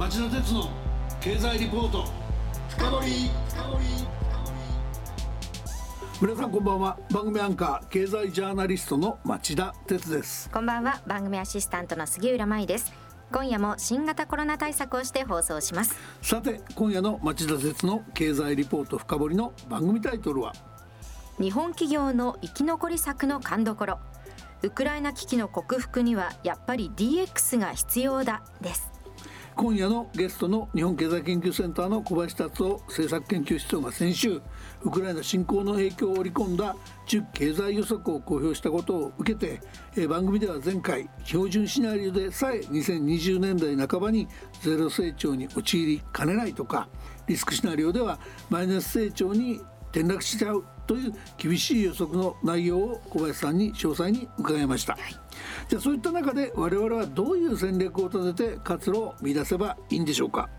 町田鉄の経済リポート。深掘皆さんこんばんは。番組アンカー経済ジャーナリストの町田鉄です。こんばんは。番組アシスタントの杉浦舞です。今夜も新型コロナ対策をして放送します。さて今夜の町田鉄の経済リポート深掘りの番組タイトルは？日本企業の生き残り策の勘どころ。ウクライナ危機の克服にはやっぱり DX が必要だです今夜のゲストの日本経済研究センターの小林達夫政策研究室長が先週ウクライナ侵攻の影響を織り込んだ中経済予測を公表したことを受けて、番組では前回標準シナリオでさえ2020年代半ばにゼロ成長に陥りかねないとかリスクシナリオではマイナス成長に転落しちゃうという厳しい予測の内容を小林さんに詳細に伺いました。はい。じゃあそういった中で我々はどういう戦略を立てて活路を見出せばいいんでしょうか。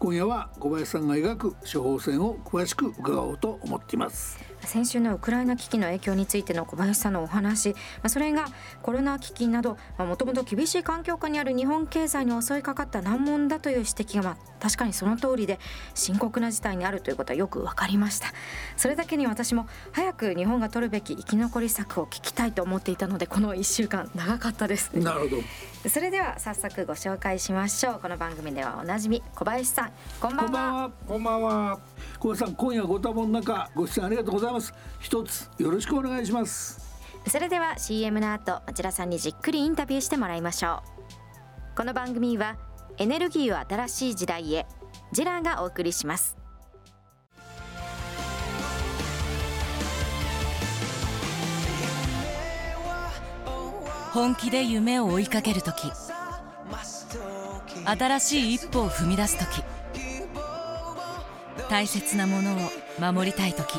今夜は小林さんが描く処方箋を詳しく伺おうと思っています先週のウクライナ危機の影響についての小林さんのお話、まあ、それがコロナ危機などもともと厳しい環境下にある日本経済に襲いかかった難問だという指摘が、まあ、確かにその通りで深刻な事態にあるということはよく分かりました。それだけに私も早く日本が取るべき生き残り策を聞きたいと思っていたのでこの1週間長かったです。なるほど。それでは早速ご紹介しましょう。この番組ではおなじみ小林さん。こんばんは。こんばんは。小林さん今夜ご多忙の中ご出演ありがとうございます一つよろしくお願いします。それでは CM の後町田さんにじっくりインタビューしてもらいましょう。この番組はエネルギーを新しい時代へジェラーがお送りします。本気で夢を追いかける時新しい一歩を踏み出す時大切なものを守りたい時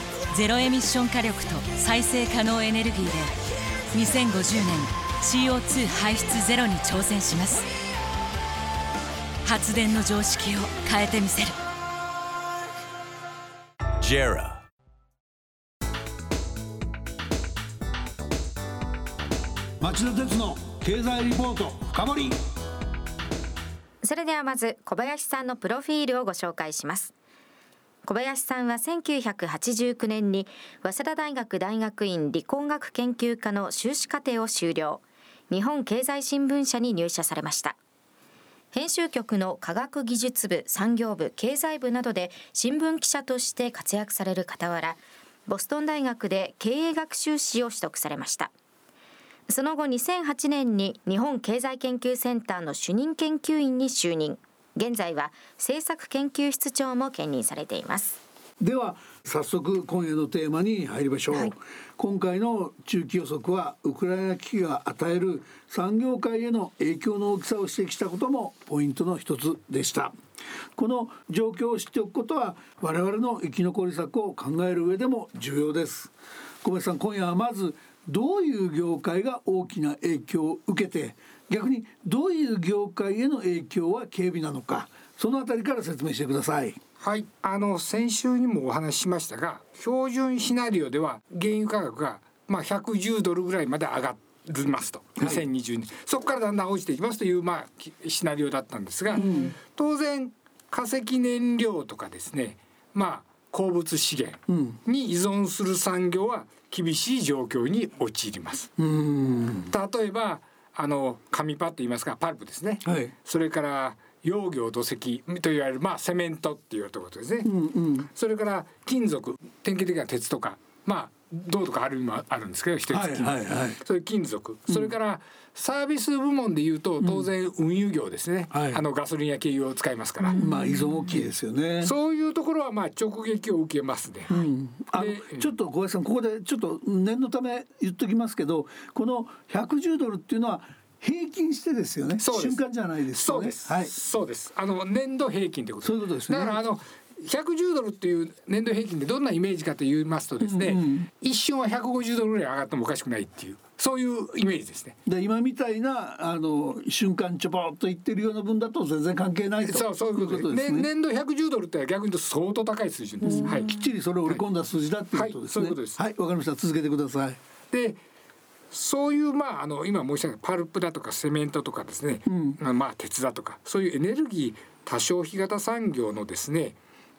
ゼロエミッション火力と再生可能エネルギーで2050年 CO2 排出ゼロに挑戦します。発電の常識を変えてみせる。ジェラ町田鉄の経済リポート深掘それではまず小林さんのプロフィールをご紹介します小林さんは1989年に早稲田大学大学院理工学研究科の修士課程を修了。日本経済新聞社に入社されました。編集局の科学技術部産業部経済部などで新聞記者として活躍される傍らボストン大学で経営学修士を取得されました。その後2008年に日本経済研究センターの主任研究員に就任。現在は政策研究室長も兼任されています。では早速今夜のテーマに入りましょう、はい、今回の中期予測はウクライナ危機が与える産業界への影響の大きさを指摘したこともポイントの一つでした。この状況を知っておくことは我々の生き残り策を考える上でも重要です。小林さん今夜はまずどういう業界が大きな影響を受けて逆にどういう業界への影響は軽微なのかそのあたりから説明してください。はい、あの先週にもお話ししましたが標準シナリオでは原油価格がまあ110ドルぐらいまで上がりますと2020年、はい、そこからだんだん落ちていきますというまあシナリオだったんですが、うん、当然化石燃料とかですねまあ鉱物資源に依存する産業は厳しい状況に陥ります。例えばあの紙パッと言いますかパルプですね、はい、それから溶業土石といわれるまあセメントっていうところですね、うんうん、それから金属典型的な鉄とかまあ銅とかあるもあるんですけど一つ金、はいはいはい、そういう金属、それからサービス部門でいうと当然運輸業ですね、はい、あのガソリンや軽油を使いますから、まあ依存大きいですよね。そういうところはまあ直撃を受けますね、うん、あちょっと小林さんここでちょっと念のため言っときますけどこの110ドルっていうのは平均してですよね。瞬間じゃないですよね。そうです、はい。そうです。あの年度平均ということ。そういうことですね。だからあの110ドルっていう年度平均でどんなイメージかと言いますとですね、うんうん一瞬は150ドルぐらい上がってもおかしくないっていうそういうイメージですね。で今みたいなあの瞬間ちょぼっと言ってるような分だと全然関係ないとそうそういうことです。ね、ね年度110ドルって逆に言うと相当高い水準です。はい。きっちりそれを織り込んだ数字だっていうことですね。はいそういうことですはい、わかりました。続けてください。でそういうまああの今申し上げたパルプだとかセメントとかですね、まあ鉄だとかそういうエネルギー多消費型産業のですね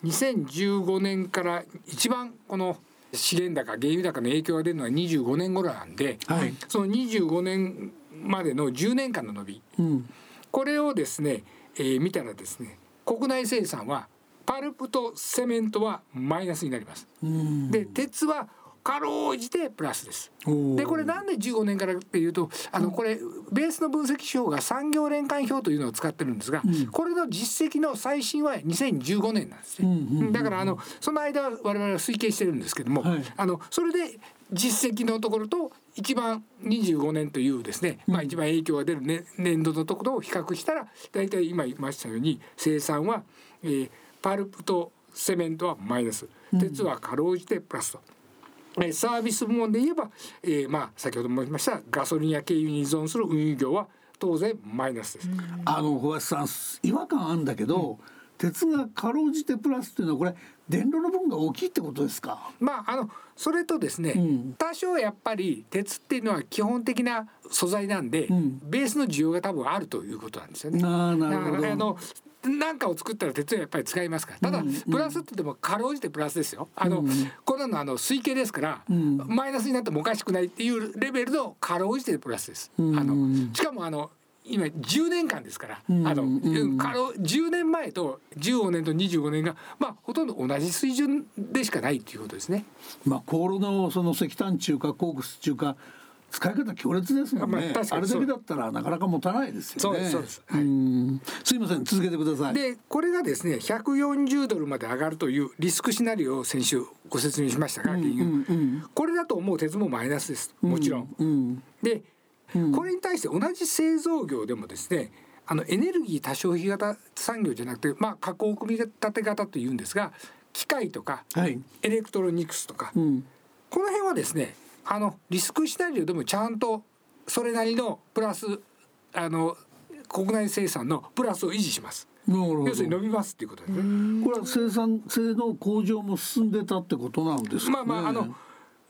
2015年から一番この資源高原油高の影響が出るのは25年頃なんで、はいその25年までの10年間の伸びうん。これをですね、えー見たらですね国内生産はパルプとセメントはマイナスになります。うん。で鉄はかろうじてプラスです。でこれなんで15年からっていうとあのこれベースの分析指標が産業連関表というのを使ってるんですが、これの実績の最新は2015年なんですね、うんうんうんだからあのその間は我々は推計してるんですけども、はい。あのそれで実績のところと一番25年というですね、まあ一番影響が出る、ね、年度のところを比較したら大体今言いましたように生産は、えーパルプとセメントはマイナス鉄はかろうじてプラスと。えーサービス部門で言えば、えーまあ先ほども言いましたガソリンや軽油に依存する運輸業は当然マイナスです。あの小橋さん違和感あるんだけど、鉄がかろうじてプラスっていうのはこれ電炉の分が大きいってことですか？まああのそれとですね、うん多少やっぱり鉄っていうのは基本的な素材なんで、んベースの需要が多分あるということなんですよね。なるほどあのなんかを作ったら鉄はやっぱり使いますから。ただ、プラスって言ってもかろうじてプラスですよ。あの、こんなのあの推計ですから、ん。マイナスになってもおかしくないっていうレベルのかろうじてプラスです、んあのしかもあの今10年間ですから、んあの、うんかろう10年前と15年と25年がまあほとんど同じ水準でしかないっていうことですね。まあ高炉のその石炭中かコークス中か使い方強烈ですもんね。まああれだけだったらなかなか持たないですよね。そうですそうです。はい。んすいません続けてください。でこれがですね140ドルまで上がるというリスクシナリオを先週ご説明しましたが、原油うんうん。これだともう鉄もマイナスです。もちろん。うん。で、これに対して同じ製造業でもですねあのエネルギー多消費型産業じゃなくて、まあ、加工組み立て型というんですが機械とかはい。エレクトロニクスとか、うん。この辺はですねあのリスクシナリオでもちゃんとそれなりのプラスあの国内生産のプラスを維持します。要するに伸びますっていうことですね。これは生産性の向上も進んでたってことなんですかね。まあまああの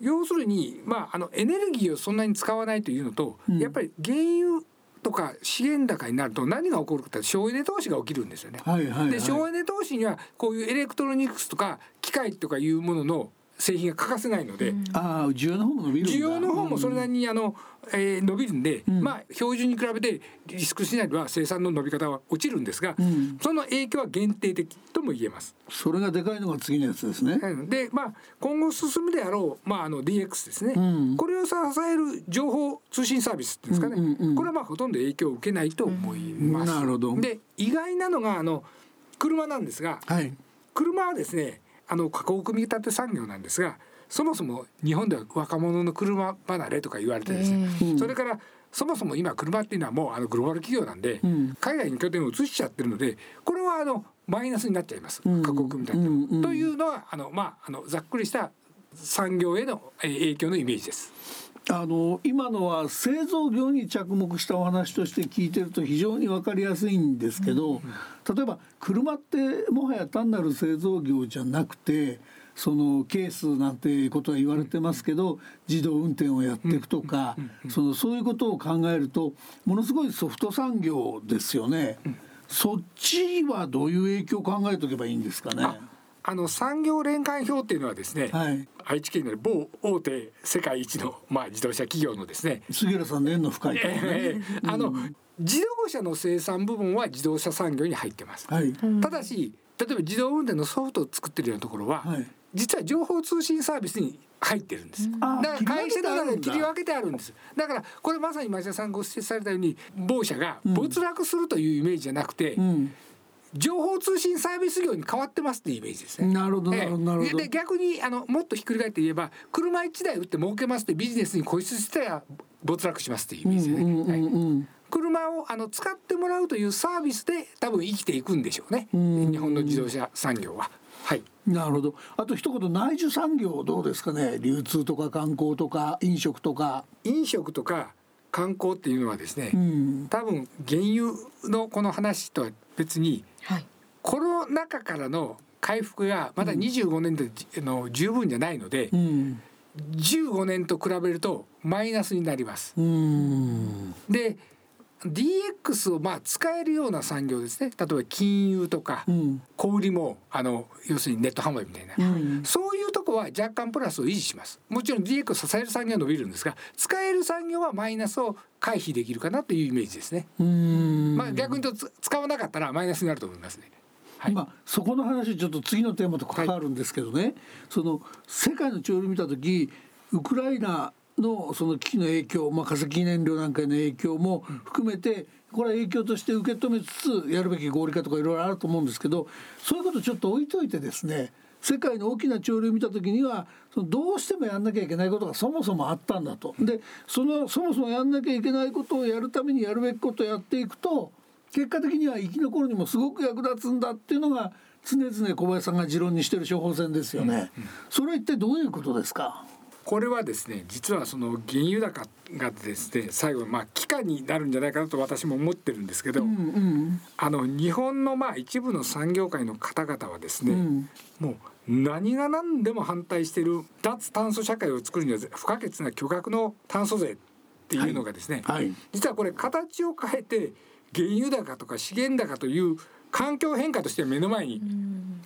要するにまああのエネルギーをそんなに使わないというのと、やっぱり原油とか資源高になると何が起こるかって省エネ投資が起きるんですよね。はいはいはいで省エネ投資にはこういうエレクトロニクスとか機械とかいうものの製品が欠かせないので、ああ需要の方も伸びるんだ。需要の方もそれなりにあの、えー伸びるんで、ん。まあ標準に比べてリスクシナリオは生産の伸び方は落ちるんですが、ん。その影響は限定的とも言えます。それがでかいのが次のやつですね。うん。でまあ今後進むであろう、まあ、あの DX ですね、ん。これを支える情報通信サービスっていうんですかね、うんうんうん。これはまあほとんど影響を受けないと思います。なるほど。で意外なのがあの車なんですがはい。車はですねあの加工組み立て産業なんですがそもそも日本では若者の車離れとか言われてですね、うん。それからそもそも今車っていうのはもうあのグローバル企業なんで、ん。海外に拠点を移しちゃってるのでこれはあのマイナスになっちゃいます、ん。加工組み立ては、うんうん。というのはあのまああのざっくりした産業へのえー影響のイメージです。あの今のは製造業に着目したお話として聞いてると非常に分かりやすいんですけど、例えば車ってもはや単なる製造業じゃなくてそのケースなんてことは言われてますけど自動運転をやっていくとか、そのそういうことを考えるとものすごいソフト産業ですよね。そっちはどういう影響を考えておけばいいんですかね？ああの産業連関表っていうのはですね、はい愛知県にある某大手世界一の、まあ、自動車企業のですね杉浦さんの縁の深いね。ええあの、自動車の生産部門は自動車産業に入ってます。はい。ただし例えば自動運転のソフトを作ってるようなところは、はい実は情報通信サービスに入ってるんです。あだから会社の中で切切り分り分けてあるんです。だからこれまさに町田さんご指摘されたように某社が没落するというイメージじゃなくて、うん。情報通信サービス業に変わってますってイメージですね。なるほどなるほどなるほど。で逆にあのもっとひっくり返って言えば車一台売って儲けますってビジネスに固執してたら没落しますっていうイメージですね。はい。車をあの使ってもらうというサービスで多分生きていくんでしょうね。日本の自動車産業は。はい。なるほど。あと一言内需産業どうですかね？流通とか観光とか飲食とか。飲食とか観光っていうのはですね、うん。多分原油のこの話とは別にはい。コロナ禍からの回復がまだ25年で、あの十分じゃないので、うん。15年と比べるとマイナスになります。うん。で DX をまあ使えるような産業ですね。例えば金融とかうん。小売りもあの要するにネット販売みたいな、うん。そういうとこは若干プラスを維持します。もちろん DX を支える産業は伸びるんですが使える産業はマイナスを回避できるかなというイメージですね、うん。まあ逆に言うとつ使わなかったらマイナスになると思いますね。はい。まあ、そこの話ちょっと次のテーマと関わるんですけどね、その世界の潮流見た時ウクライナのその危機の影響、まあ、化石燃料なんかへの影響も含めてこれは影響として受け止めつつやるべき合理化とかいろいろあると思うんですけどそういうことちょっと置いといてですね世界の大きな潮流を見た時にはそのどうしてもやんなきゃいけないことがそもそもあったんだと。でそのそもそもやんなきゃいけないことをやるためにやるべきことをやっていくと結果的には生き残るにもすごく役立つんだっていうのが常々小林さんが持論にしてる処方箋ですよね。それは一体どういうことですか？これはですね実はその原油高がですね最後まあ期間になるんじゃないかなと私も思ってるんですけど、うんうん。あの日本のまあ一部の産業界の方々はですね、うん。もう何が何でも反対している脱炭素社会を作るには不可欠な巨額の炭素税っていうのがですね、はい。実はこれ形を変えて原油高とか資源高という環境変化として目の前に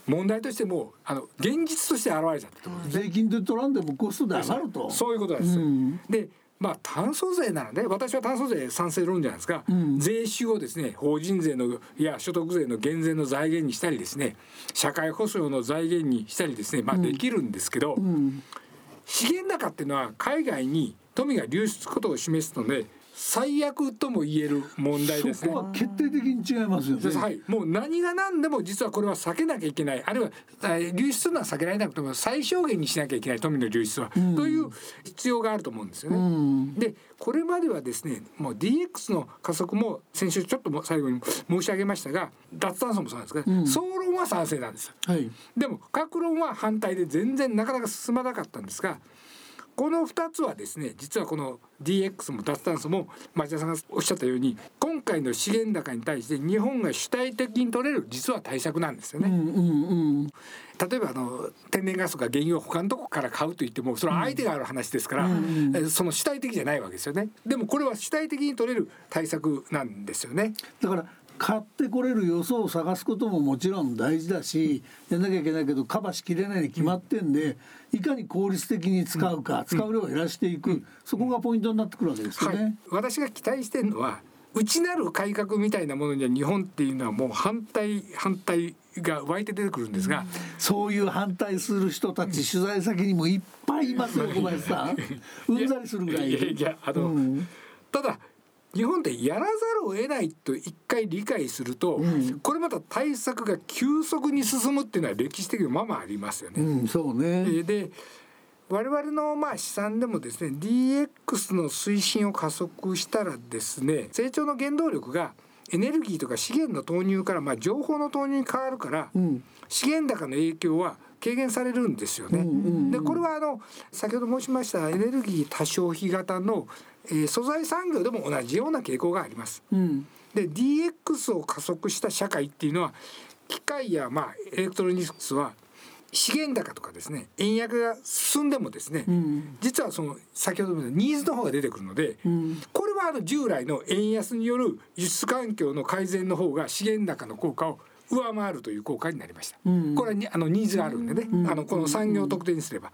問題としてもうあの現実として現れちゃってる、税金で取らんでもコストで上がると。そう。いうことなんです。よ。うん。でまあ炭素税ならね私は炭素税賛成論じゃないですか、ん。税収をですね法人税のいや所得税の減税の財源にしたりですね社会保障の財源にしたりですねまあできるんですけど、うん。資源高っていうのは海外に富が流出することを示すので最悪とも言える問題ですねそこ。は決定的に違いますよね。はい、もう何が何でも実はこれは避けなきゃいけないあるいはあ流出のは避けられなくても最小限にしなきゃいけない富の流出は、という必要があると思うんですよね。うんでこれまではですねもう DX の加速も先週ちょっとも最後に申し上げましたが脱炭素もそうなんですけど、うん総論は賛成なんですよ。はい。でも各論は反対で全然なかなか進まなかったんですがこの2つはですね実はこの DX も脱炭素も町田さんがおっしゃったように今回の資源高に対して日本が主体的に取れる実は対策なんですよね。うんうんうん。例えばあの天然ガスとか原油を他のとこから買うと言ってもそれは相手がある話ですから、うんえその主体的じゃないわけですよね。でもこれは主体的に取れる対策なんですよね。だから買ってこれる予想を探すことももちろん大事だしやんなきゃいけないけどカバーしきれないに決まってんでいかに効率的に使うか、使う量を減らしていく、そこがポイントになってくるわけですよはいね。、私が期待してるのは内なる改革みたいなものには日本っていうのはもう反対反対が湧いて出てくるんですが、そういう反対する人たち、取材先にもいっぱいいますよ小林さん。うんざりするぐらい。いやいやあの、うんただ日本でやらざるを得ないと一回理解すると、んこれまた対策が急速に進むっていうのは歴史的にまあまあありますよね。うん、そうね。えーで我々のまあ試算でもですね DX の推進を加速したらですね成長の原動力がエネルギーとか資源の投入からまあ情報の投入に変わるから、うん、資源高の影響は軽減されるんですよね。うんうんうんでこれはあの先ほど申しましたエネルギー多消費型の、えー素材産業でも同じような傾向があります。うん、で DX を加速した社会っていうのは機械やまあエレクトロニクスは資源高とかですね円安が進んでもですね、うん、実はその先ほども言ったニーズの方が出てくるので、うん、これはあの従来の円安による輸出環境の改善の方が資源高の効果を上回るという効果になりました。うんこれはにあのニーズがあるんでね、うんあのこの産業を特定にすれば。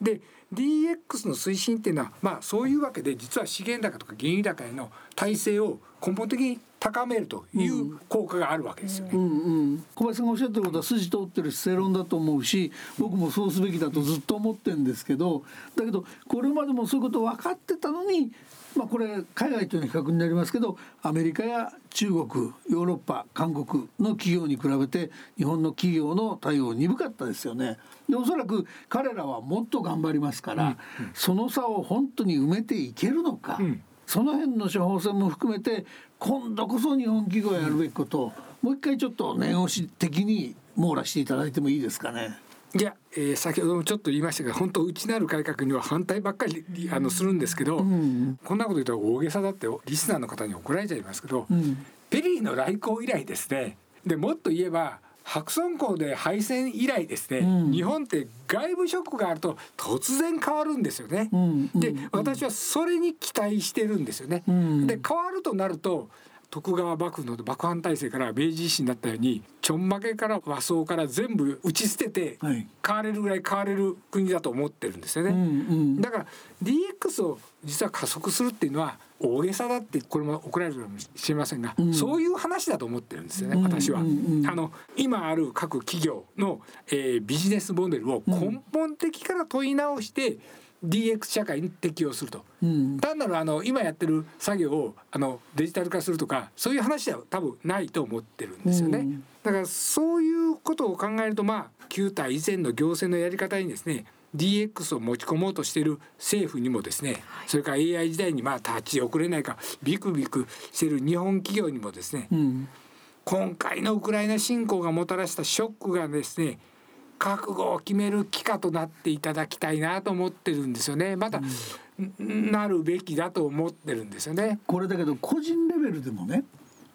で DX の推進っていうのはまあそういうわけで実は資源高とか原油高への体制を根本的に高めるという効果があるわけですよね。うんうん、小林さんがおっしゃってることは筋通ってる正論だと思うし僕もそうすべきだとずっと思ってるんですけどだけどこれまでもそういうこと分かってたのに、まあ、これ海外とのは比較になりますけどアメリカや中国ヨーロッパ韓国の企業に比べて日本の企業の対応鈍かったですよね。でおそらく彼らはもっと頑張りますから、その差を本当に埋めていけるのか。うんその辺の処方箋も含めて今度こそ日本企業やるべきことをもう一回ちょっと念押し的に網羅していただいてもいいですかね。いや、えー、先ほどもちょっと言いましたが本当内なる改革には反対ばっかりあのするんですけど、うん、こんなこと言うと大げさだってリスナーの方に怒られちゃいますけど、うん、ペリーの来航以来ですねでもっと言えば白村港で敗戦以来ですね、うん、日本って外部ショックがあると突然変わるんですよね。うん、で私はそれに期待してるんですよね。で変わるとなると徳川幕府の幕藩体制から明治維新になったようにちょんまげから和装から全部打ち捨てて変われるぐらい変われる国だと思ってるんですよね。うんうん、だから DX を実は加速するっていうのは大げさだってこれも怒られるかもしれませんが、うん、そういう話だと思ってるんですよね、私は。あの今ある各企業の、えー、ビジネスモデルを根本的から問い直して、DX 社会に適用すると、うん、単なるあの今やってる作業をあのデジタル化するとかそういう話では多分ないと思ってるんですよね。うん、だからそういうことを考えるとまあ旧体以前の行政のやり方にですね DX を持ち込もうとしている政府にもですね、はい、それから AI 時代にまあ立ち遅れないかビクビクしている日本企業にもですね、うん、今回のウクライナ侵攻がもたらしたショックがですね覚悟を決める期間となっていただきたいなと思ってるんですよね。また、うん、なるべきだと思ってるんですよね。これだけど個人レベルでもね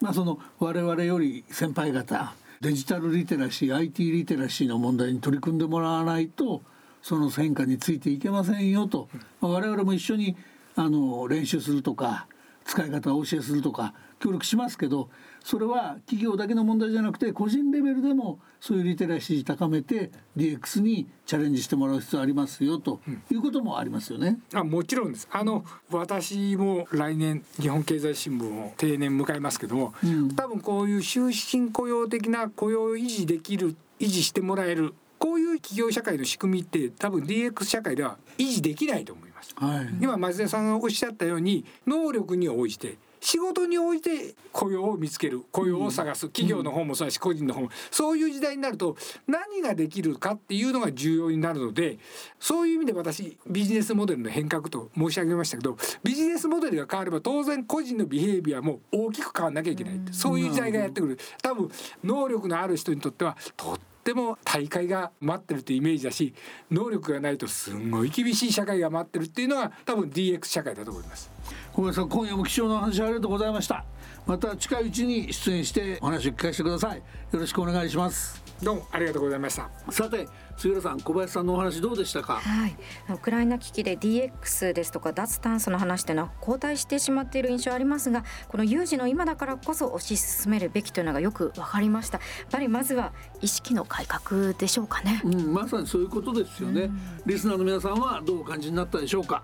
まあその我々より先輩方デジタルリテラシー IT リテラシーの問題に取り組んでもらわないとその戦果についていけませんよと、まあ、我々も一緒にあの練習するとか使い方を教えするとか協力しますけどそれは企業だけの問題じゃなくて個人レベルでもそういうリテラシー高めて DX にチャレンジしてもらう必要ありますよということもありますよね。あもちろんですあの私も来年日本経済新聞を定年迎えますけども、うん、多分こういう終身雇用的な雇用を維持できる維持してもらえるこういう企業社会の仕組みって多分 DX 社会では維持できないと思います。はい、今松田さんがおっしゃったように能力に応じて仕事に応じて雇用を見つける雇用を探す、企業の方もそうだし個人の方も。そういう時代になると何ができるかっていうのが重要になるのでそういう意味で私ビジネスモデルの変革と申し上げましたけどビジネスモデルが変われば当然個人のビヘイビアも大きく変わんなきゃいけないそういう時代がやってくる。多分能力のある人にとってはとってっても大会が待ってるってイメージだし能力がないとすんごい厳しい社会が待ってるっていうのが多分 DX 社会だと思います。小林さん今夜も貴重な話ありがとうございました。また近いうちに出演してお話を聞かせてください。よろしくお願いします。どうもありがとうございました。さて杉浦さん小林さんのお話どうでしたか？はい。ウクライナ危機で DX ですとか脱炭素の話というのは後退してしまっている印象ありますがこの有事の今だからこそ推し進めるべきというのがよくわかりました。やっぱりまずは意識の改革でしょうかね、うん、まさにそういうことですよね、リスナーの皆さんはどうお感じになったでしょうか？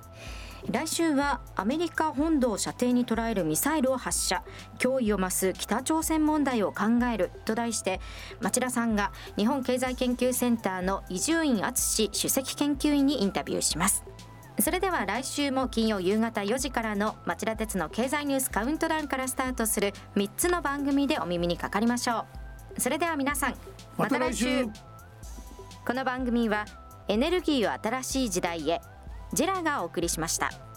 来週はアメリカ本土を射程に捉えるミサイルを発射。脅威を増す北朝鮮問題を考える。と題して町田さんが日本経済研究センターの伊集院敦首席研究員にインタビューします。それでは来週も金曜夕方4時からの町田鉄の経済ニュースカウントダウンからスタートする3つの番組でお耳にかかりましょう。それでは皆さんまた来週。この番組はエネルギーを新しい時代へジェラがお送りしました。